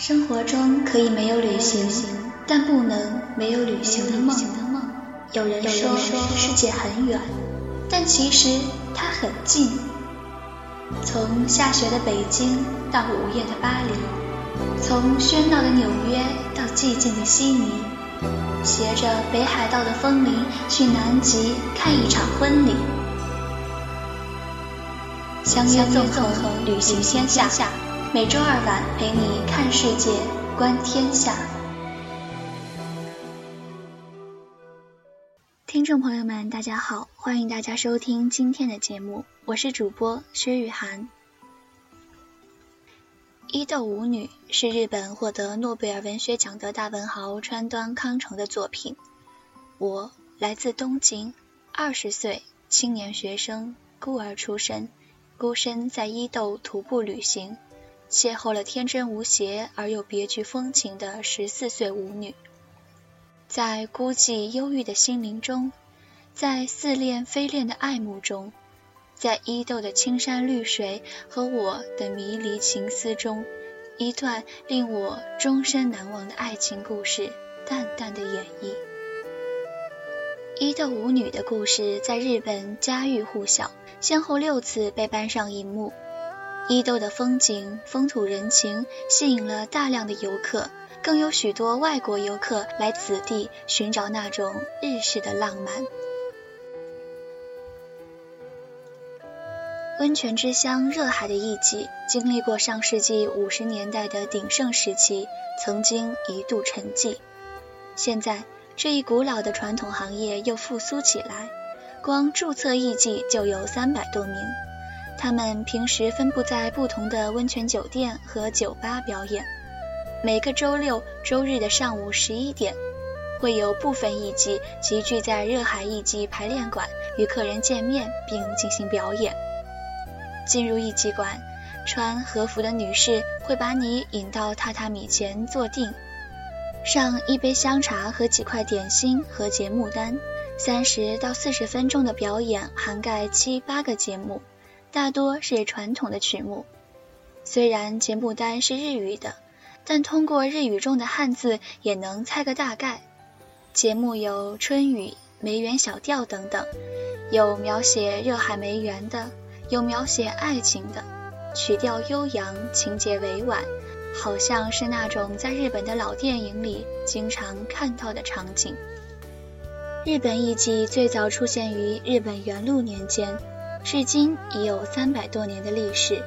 生活中可以没有旅行，但不能没有旅行的梦。有人说世界很远，但其实它很近。从下雪的北京到午夜的巴黎，从喧闹的纽约到寂静的悉尼，携着北海道的风铃去南极看一场婚礼。相约纵横旅行天下，每周二晚陪你看世界，观天下。听众朋友们，大家好，欢迎大家收听今天的节目，我是主播薛雨涵。伊豆舞女是日本获得诺贝尔文学奖的大文豪川端康成的作品。我来自东京，二十岁，青年学生，孤儿出身。孤身在伊豆徒步旅行，邂逅了天真无邪而又别具风情的十四岁舞女。在孤寂忧郁的心灵中，在似恋非恋的爱慕中，在伊豆的青山绿水和我的迷离情思中，一段令我终身难忘的爱情故事淡淡的演绎。伊豆舞女的故事在日本家喻户晓。先后六次被搬上荧幕，伊豆的风景、风土人情吸引了大量的游客，更有许多外国游客来此地寻找那种日式的浪漫。温泉之乡热海的艺伎，经历过上世纪五十年代的鼎盛时期，曾经一度沉寂。现在，这一古老的传统行业又复苏起来。光注册艺伎就有三百多名，他们平时分布在不同的温泉酒店和酒吧表演。每个周六、周日的上午十一点，会有部分艺伎集聚在热海艺伎排练馆与客人见面并进行表演。进入艺伎馆，穿和服的女士会把你引到榻榻米前坐定，上一杯香茶和几块点心和节目单。三十到四十分钟的表演涵盖七八个节目，大多是传统的曲目。虽然节目单是日语的，但通过日语中的汉字也能猜个大概。节目有春雨、梅园小调等等，有描写热海梅园的，有描写爱情的，曲调悠扬，情节委婉，好像是那种在日本的老电影里经常看到的场景。日本艺伎最早出现于日本元禄年间，至今已有三百多年的历史。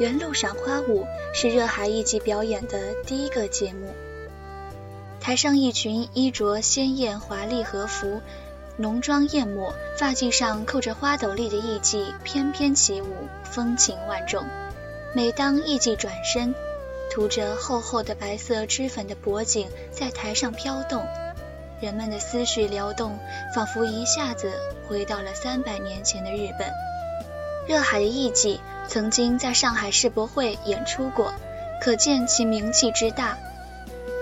原路赏花舞是热海艺伎表演的第一个节目。台上一群衣着鲜艳华丽和服、浓妆艳抹、发髻上扣着花斗笠的艺伎翩翩起舞，风情万种。每当艺伎转身，涂着厚厚的白色脂粉的脖颈在台上飘动。人们的思绪撩动，仿佛一下子回到了三百年前的日本。热海的艺伎曾经在上海世博会演出过，可见其名气之大。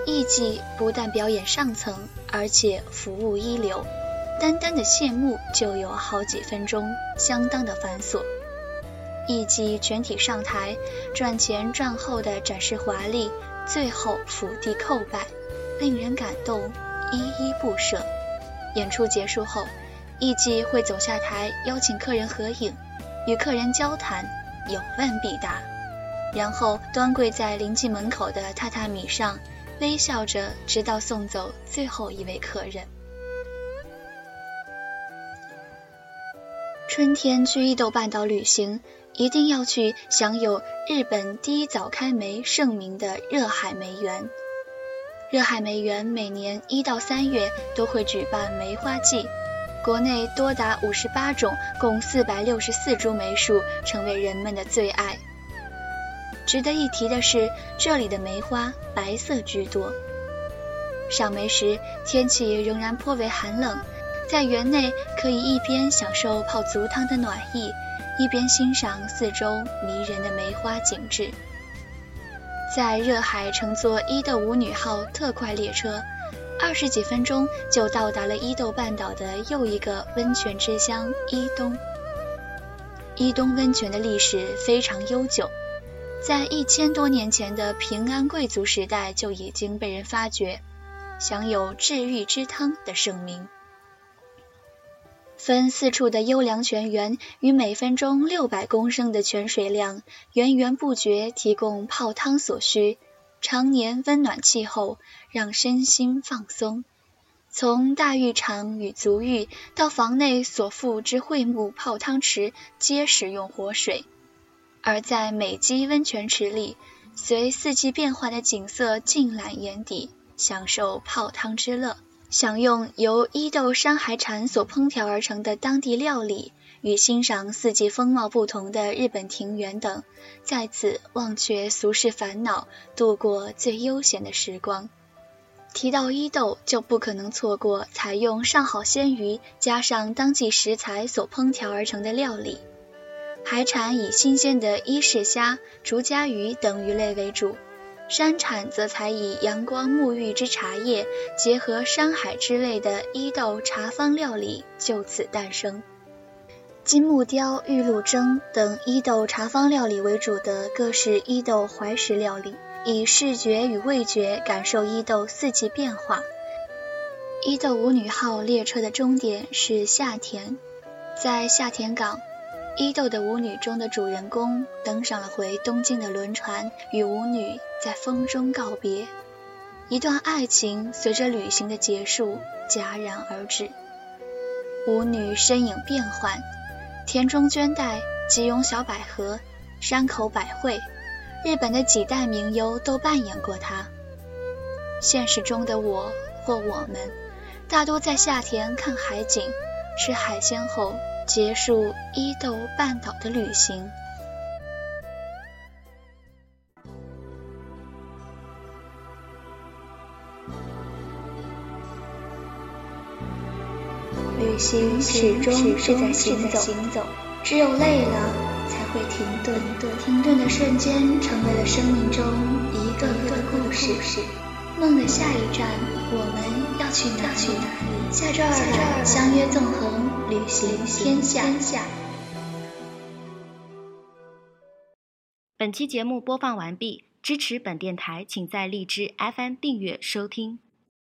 艺伎不但表演上层，而且服务一流，单单的谢幕就有好几分钟，相当的繁琐。艺伎全体上台，转前转后的展示华丽，最后伏地叩拜，令人感动。依依不舍。演出结束后，艺伎会走下台，邀请客人合影，与客人交谈，有问必答，然后端跪在临近门口的榻榻米上，微笑着，直到送走最后一位客人。春天去伊豆半岛旅行，一定要去享有日本第一早开梅盛名的热海梅园。热海梅园每年一到三月都会举办梅花季，国内多达五十八种，共四百六十四株梅树，成为人们的最爱。值得一提的是，这里的梅花白色居多。赏梅时天气仍然颇为寒冷，在园内可以一边享受泡足汤的暖意，一边欣赏四周迷人的梅花景致。在热海乘坐伊豆舞女号特快列车，二十几分钟就到达了伊豆半岛的又一个温泉之乡伊东。伊东温泉的历史非常悠久，在一千多年前的平安贵族时代就已经被人发掘，享有“治愈之汤”的盛名。分四处的优良泉源与每分钟六百公升的泉水量，源源不绝提供泡汤所需。常年温暖气候，让身心放松。从大浴场与足浴到房内所附之桧木泡汤池，皆使用活水。而在美肌温泉池里，随四季变化的景色尽览眼底，享受泡汤之乐。享用由伊豆山海产所烹调而成的当地料理，与欣赏四季风貌不同的日本庭园等，在此忘却俗世烦恼，度过最悠闲的时光。提到伊豆，就不可能错过采用上好鲜鱼加上当季食材所烹调而成的料理。海产以新鲜的伊势虾、竹荚鱼等鱼类为主。山产则采以阳光沐浴之茶叶，结合山海之类的伊豆茶方料理就此诞生。金木雕、玉露蒸等伊豆茶方料理为主的各式伊豆怀石料理，以视觉与味觉感受伊豆四季变化。伊豆舞女号列车的终点是夏田，在夏田港。伊豆的舞女中的主人公登上了回东京的轮船，与舞女在风中告别，一段爱情随着旅行的结束戛然而止。舞女身影变幻，田中绢代、吉永小百合、山口百惠，日本的几代名优都扮演过她。现实中的我或我们，大多在夏天看海景、吃海鲜后。结束伊豆半岛的旅行。旅行始终是在行走，只有累了才会停顿。停顿的瞬间，成为了生命中一个个的故事。梦的下一站，我们要去哪里？下周二相约纵横旅行天下。本期节目播放完毕，支持本电台，请在荔枝 FM 订阅收听。